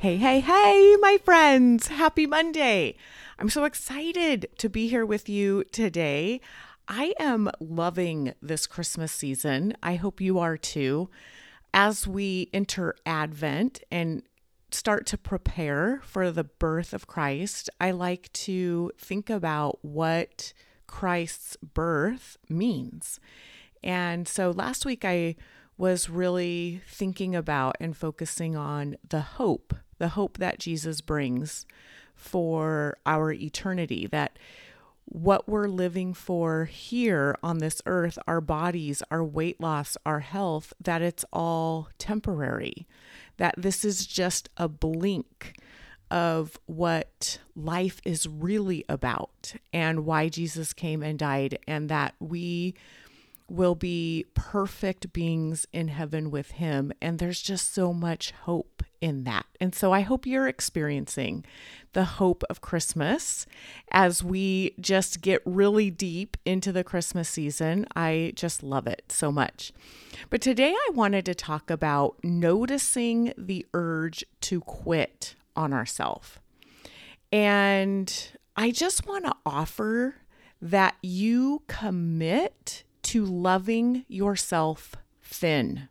Hey, hey, hey, my friends. Happy Monday. I'm so excited to be here with you today. I am loving this Christmas season. I hope you are too. As we enter Advent and start to prepare for the birth of Christ, I like to think about what Christ's birth means. And so last week I was really thinking about and focusing on the hope the hope that Jesus brings for our eternity, that what we're living for here on this earth, our bodies, our weight loss, our health, that it's all temporary, that this is just a blink of what life is really about and why Jesus came and died, and that we will be perfect beings in heaven with Him. And there's just so much hope in that. And so I hope you're experiencing the hope of Christmas as we just get really deep into the Christmas season. I just love it so much. But today I wanted to talk about noticing the urge to quit on ourselves. And I just want to offer that you commit to loving yourself thin.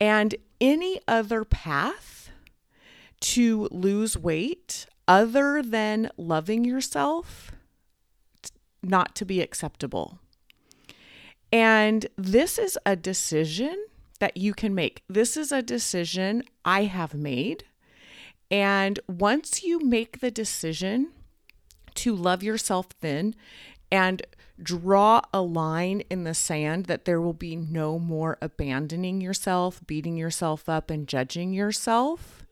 And any other path to lose weight other than loving yourself not to be acceptable. And this is a decision that you can make. This is a decision I have made. And once you make the decision to love yourself thin and draw a line in the sand that there will be no more abandoning yourself, beating yourself up, and judging yourself,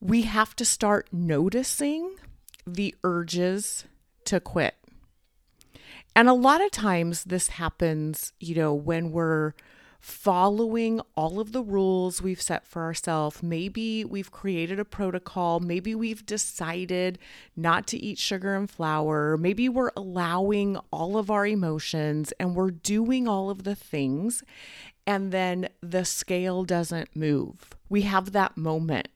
we have to start noticing the urges to quit. And a lot of times this happens, you know, when we're following all of the rules we've set for ourselves. Maybe we've created a protocol. Maybe we've decided not to eat sugar and flour. Maybe we're allowing all of our emotions and we're doing all of the things. And then the scale doesn't move. We have that moment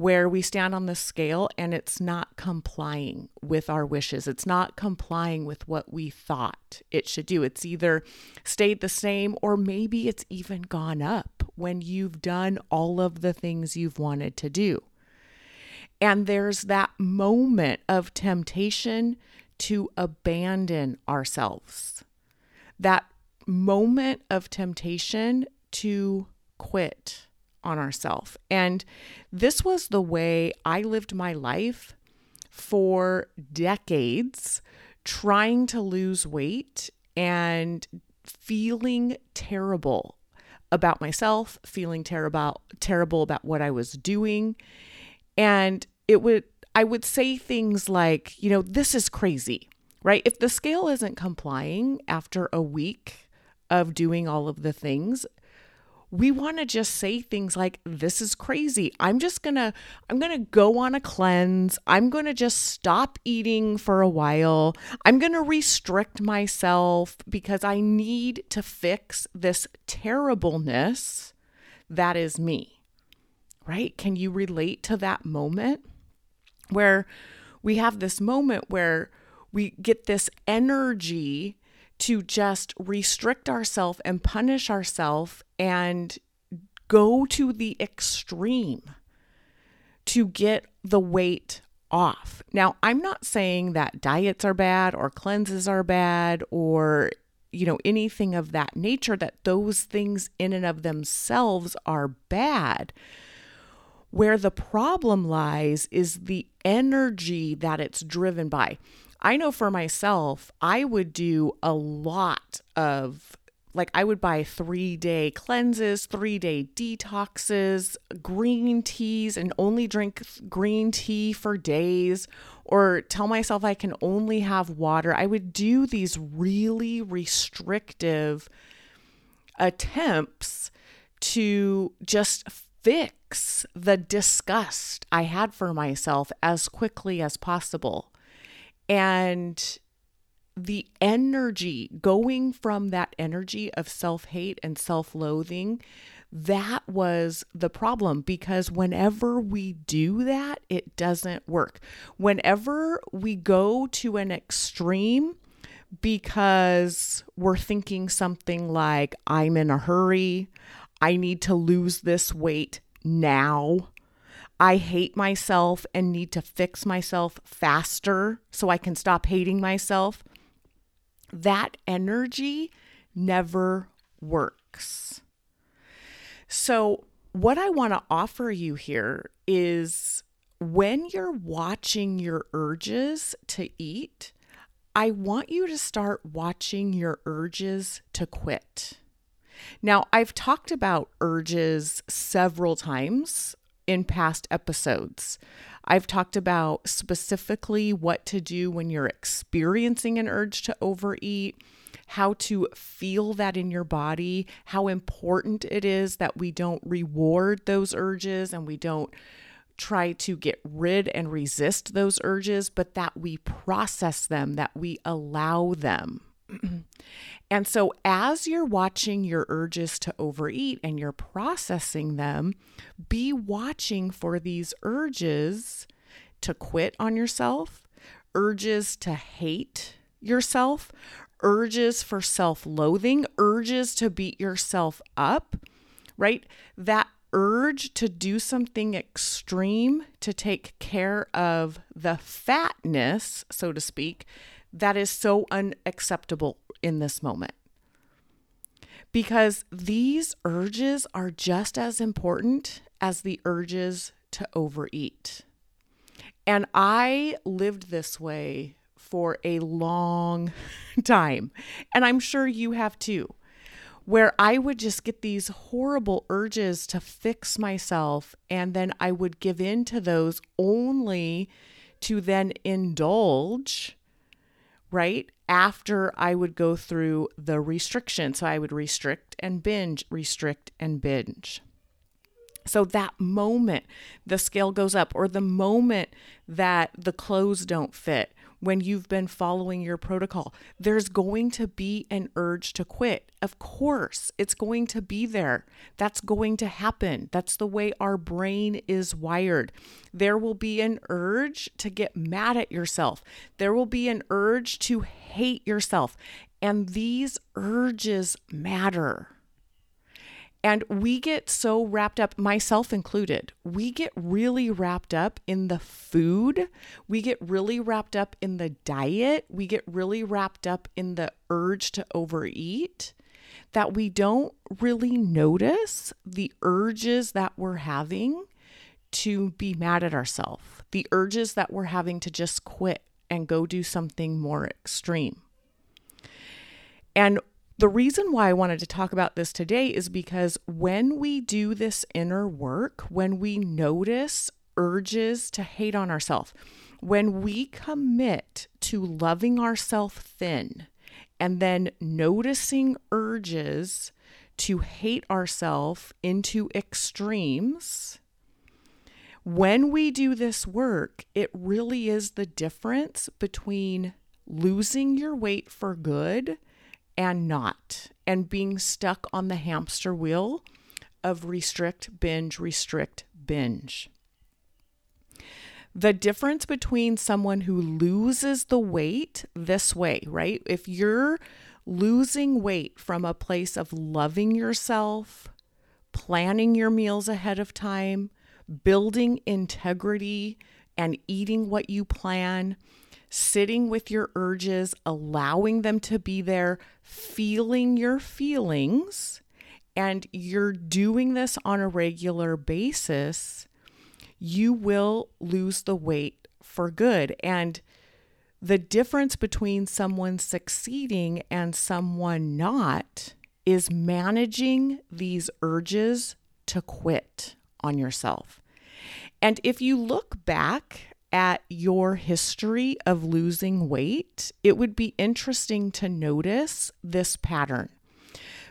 where we stand on the scale and it's not complying with our wishes. It's not complying with what we thought it should do. It's either stayed the same or maybe it's even gone up when you've done all of the things you've wanted to do. And there's that moment of temptation to abandon ourselves, that moment of temptation to quit on ourselves. And this was the way I lived my life for decades, trying to lose weight and feeling terrible about myself, feeling terrible terrible about what I was doing. And it would I would say things like, you know, this is crazy, right? If the scale isn't complying after a week of doing all of the things, we want to just say things like this is crazy. I'm just going to i'm going to go on a cleanse. I'm going to just stop eating for a while. I'm going to restrict myself because i need to fix this terribleness that is me. Right? Can you relate to that moment where we have this moment where we get this energy to just restrict ourselves and punish ourselves and go to the extreme to get the weight off. Now, I'm not saying that diets are bad or cleanses are bad or you know anything of that nature that those things in and of themselves are bad. Where the problem lies is the energy that it's driven by. I know for myself, I would do a lot of like I would buy three day cleanses, three day detoxes, green teas, and only drink green tea for days, or tell myself I can only have water. I would do these really restrictive attempts to just fix the disgust I had for myself as quickly as possible. And the energy going from that energy of self hate and self loathing, that was the problem because whenever we do that, it doesn't work. Whenever we go to an extreme, because we're thinking something like, I'm in a hurry, I need to lose this weight now. I hate myself and need to fix myself faster so I can stop hating myself that energy never works. So, what I want to offer you here is when you're watching your urges to eat, I want you to start watching your urges to quit. Now, I've talked about urges several times in past episodes. I've talked about specifically what to do when you're experiencing an urge to overeat, how to feel that in your body, how important it is that we don't reward those urges and we don't try to get rid and resist those urges, but that we process them, that we allow them. and so, as you're watching your urges to overeat and you're processing them, be watching for these urges to quit on yourself, urges to hate yourself, urges for self loathing, urges to beat yourself up, right? That urge to do something extreme to take care of the fatness, so to speak, that is so unacceptable in this moment. Because these urges are just as important as the urges to overeat. And I lived this way for a long time. And I'm sure you have too, where I would just get these horrible urges to fix myself. And then I would give in to those only to then indulge right? After I would go through the restriction. So I would restrict and binge, restrict and binge. So that moment the scale goes up, or the moment that the clothes don't fit, when you've been following your protocol, there's going to be an urge to quit. Of course, it's going to be there. That's going to happen. That's the way our brain is wired. There will be an urge to get mad at yourself, there will be an urge to hate yourself. And these urges matter. And we get so wrapped up, myself included, we get really wrapped up in the food. We get really wrapped up in the diet. We get really wrapped up in the urge to overeat that we don't really notice the urges that we're having to be mad at ourselves, the urges that we're having to just quit and go do something more extreme. And the reason why I wanted to talk about this today is because when we do this inner work, when we notice urges to hate on ourselves, when we commit to loving ourselves thin and then noticing urges to hate ourselves into extremes, when we do this work, it really is the difference between losing your weight for good and not, and being stuck on the hamster wheel of restrict, binge, restrict, binge. The difference between someone who loses the weight this way, right? If you're losing weight from a place of loving yourself, planning your meals ahead of time, building integrity, and eating what you plan, sitting with your urges, allowing them to be there, feeling your feelings, and you're doing this on a regular basis, you will lose the weight for good. And the difference between someone succeeding and someone not is managing these urges to quit on yourself. And if you look back at your history of losing weight, it would be interesting to notice this pattern.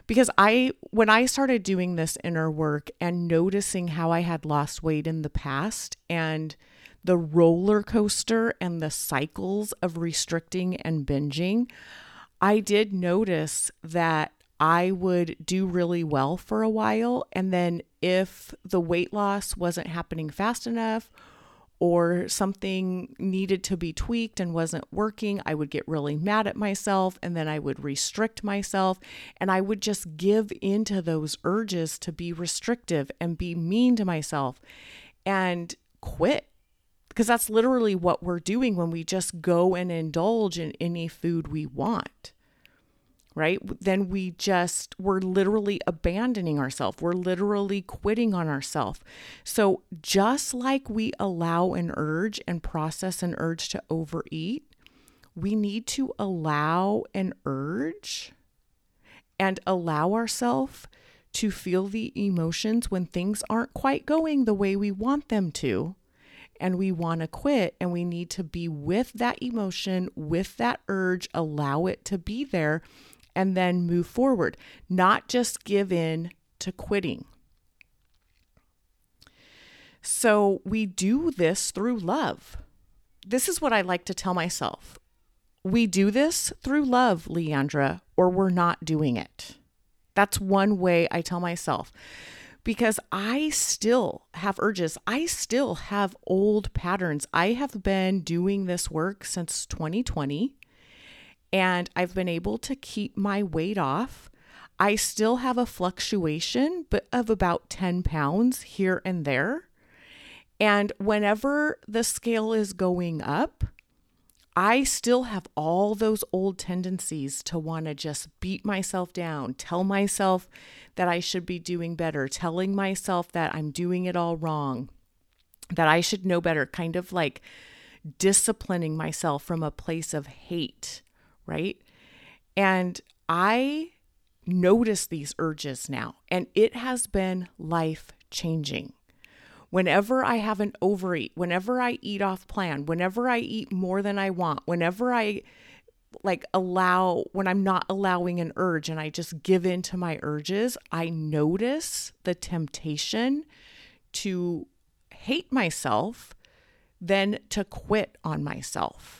Because I, when I started doing this inner work and noticing how I had lost weight in the past and the roller coaster and the cycles of restricting and binging, I did notice that I would do really well for a while. And then if the weight loss wasn't happening fast enough or something needed to be tweaked and wasn't working, I would get really mad at myself and then I would restrict myself and I would just give into those urges to be restrictive and be mean to myself and quit. Because that's literally what we're doing when we just go and indulge in any food we want right? Then we just, we're literally abandoning ourselves. We're literally quitting on ourselves. So, just like we allow an urge and process an urge to overeat, we need to allow an urge and allow ourselves to feel the emotions when things aren't quite going the way we want them to and we want to quit and we need to be with that emotion, with that urge, allow it to be there and then move forward, not just give in to quitting. So we do this through love. This is what I like to tell myself. We do this through love, Leandra, or we're not doing it. That's one way I tell myself because I still have urges. I still have old patterns. I have been doing this work since 2020 and I've been able to keep my weight off. I still have a fluctuation but of about 10 pounds here and there. And whenever the scale is going up, I still have all those old tendencies to want to just beat myself down, tell myself that I should be doing better, telling myself that I'm doing it all wrong, that I should know better, kind of like disciplining myself from a place of hate right? And I notice these urges now, and it has been life changing. Whenever I have an overeat, whenever I eat off plan, whenever I eat more than I want, whenever I like allow when I'm not allowing an urge and I just give in to my urges, I notice the temptation to hate myself than to quit on myself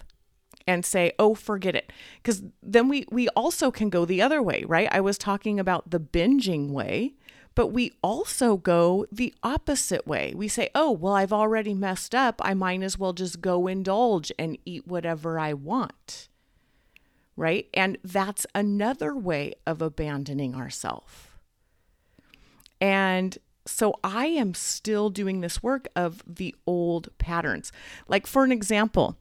and say, "Oh, forget it." Cuz then we we also can go the other way, right? I was talking about the binging way, but we also go the opposite way. We say, "Oh, well, I've already messed up. I might as well just go indulge and eat whatever I want." Right? And that's another way of abandoning ourselves. And so I am still doing this work of the old patterns. Like, for an example,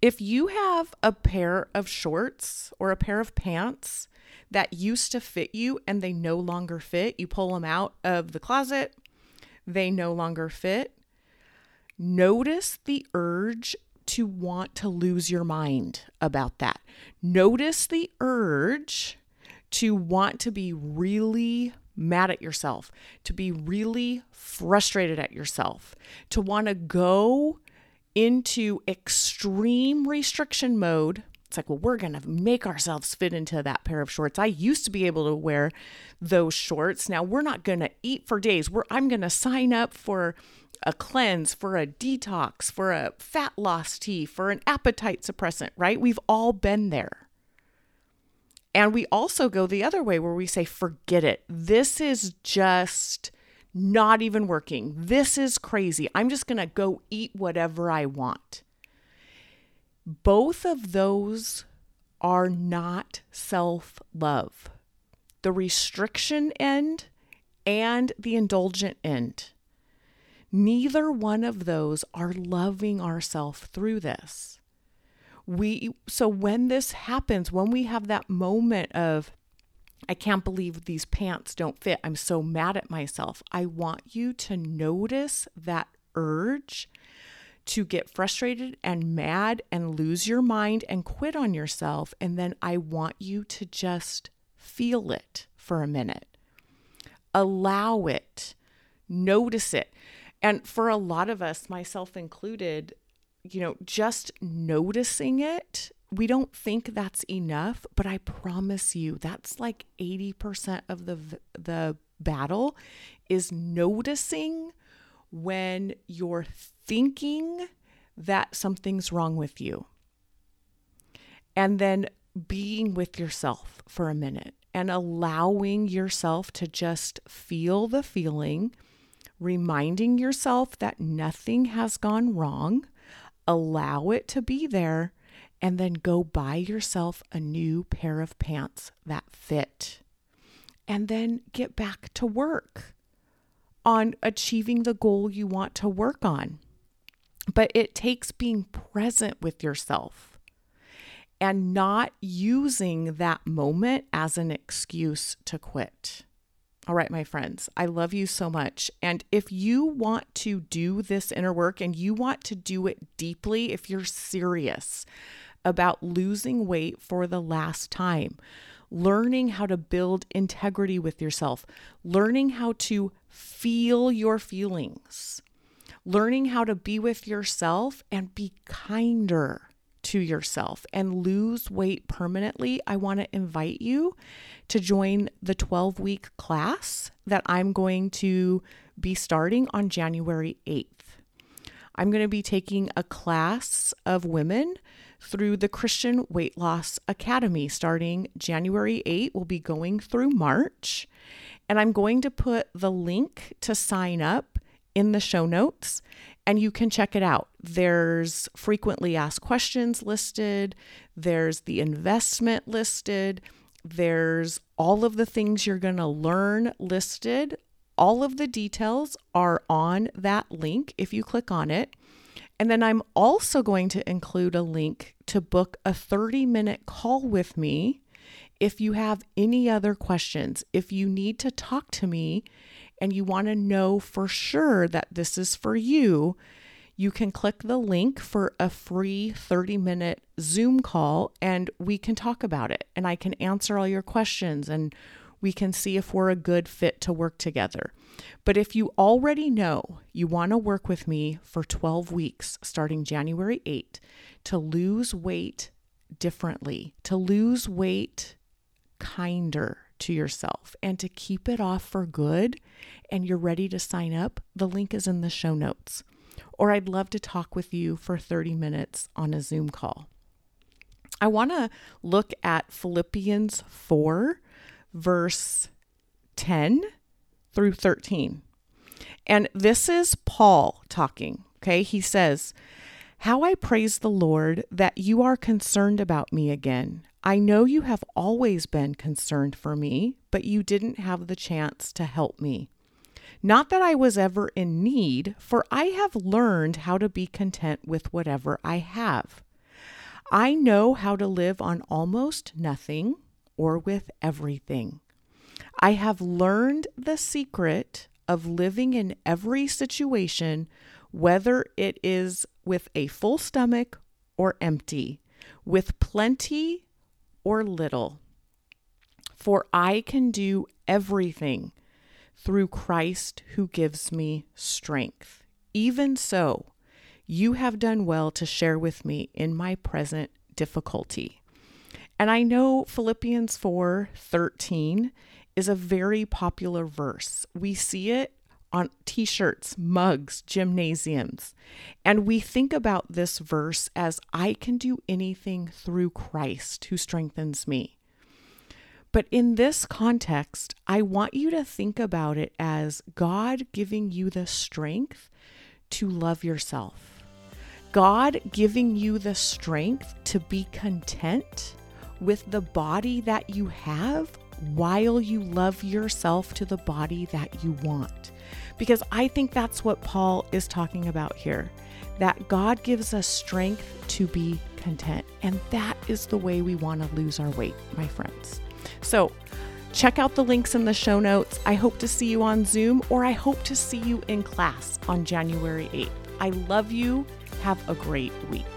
if you have a pair of shorts or a pair of pants that used to fit you and they no longer fit, you pull them out of the closet, they no longer fit. Notice the urge to want to lose your mind about that. Notice the urge to want to be really mad at yourself, to be really frustrated at yourself, to want to go into extreme restriction mode. It's like, well, we're going to make ourselves fit into that pair of shorts. I used to be able to wear those shorts. Now we're not going to eat for days. We're, I'm going to sign up for a cleanse, for a detox, for a fat loss tea, for an appetite suppressant, right? We've all been there. And we also go the other way where we say, forget it. This is just not even working. This is crazy. I'm just going to go eat whatever I want. Both of those are not self love. The restriction end and the indulgent end. Neither one of those are loving ourselves through this. We so when this happens, when we have that moment of I can't believe these pants don't fit. I'm so mad at myself. I want you to notice that urge to get frustrated and mad and lose your mind and quit on yourself. And then I want you to just feel it for a minute. Allow it, notice it. And for a lot of us, myself included, you know, just noticing it, we don't think that's enough, but I promise you that's like 80% of the the battle is noticing when you're thinking that something's wrong with you. And then being with yourself for a minute and allowing yourself to just feel the feeling, reminding yourself that nothing has gone wrong, allow it to be there, and then go buy yourself a new pair of pants that fit. And then get back to work on achieving the goal you want to work on. But it takes being present with yourself and not using that moment as an excuse to quit. All right, my friends, I love you so much. And if you want to do this inner work and you want to do it deeply, if you're serious about losing weight for the last time, learning how to build integrity with yourself, learning how to feel your feelings, learning how to be with yourself and be kinder to yourself and lose weight permanently, I want to invite you to join the 12 week class that I'm going to be starting on January 8th. I'm going to be taking a class of women through the Christian Weight Loss Academy starting January 8. We'll be going through March. And I'm going to put the link to sign up in the show notes and you can check it out. There's frequently asked questions listed, there's the investment listed, there's all of the things you're going to learn listed. All of the details are on that link if you click on it. And then I'm also going to include a link to book a 30 minute call with me if you have any other questions. If you need to talk to me and you want to know for sure that this is for you, you can click the link for a free 30 minute Zoom call and we can talk about it. And I can answer all your questions and we can see if we're a good fit to work together. But if you already know you want to work with me for 12 weeks starting January 8 to lose weight differently, to lose weight kinder to yourself, and to keep it off for good, and you're ready to sign up, the link is in the show notes. Or I'd love to talk with you for 30 minutes on a Zoom call. I want to look at Philippians 4 verse 10 through 13. And this is Paul talking. Okay. He says, How I praise the Lord that you are concerned about me again. I know you have always been concerned for me, but you didn't have the chance to help me. Not that I was ever in need, for I have learned how to be content with whatever I have. I know how to live on almost nothing or with everything. I have learned the secret of living in every situation, whether it is with a full stomach or empty, with plenty or little. For I can do everything through Christ who gives me strength. Even so, you have done well to share with me in my present difficulty. And I know Philippians 4 13 is a very popular verse. We see it on t shirts, mugs, gymnasiums. And we think about this verse as I can do anything through Christ who strengthens me. But in this context, I want you to think about it as God giving you the strength to love yourself, God giving you the strength to be content with the body that you have while you love yourself to the body that you want. Because I think that's what Paul is talking about here that God gives us strength to be content. And that is the way we want to lose our weight, my friends. So, check out the links in the show notes. I hope to see you on Zoom or I hope to see you in class on January 8th. I love you. Have a great week.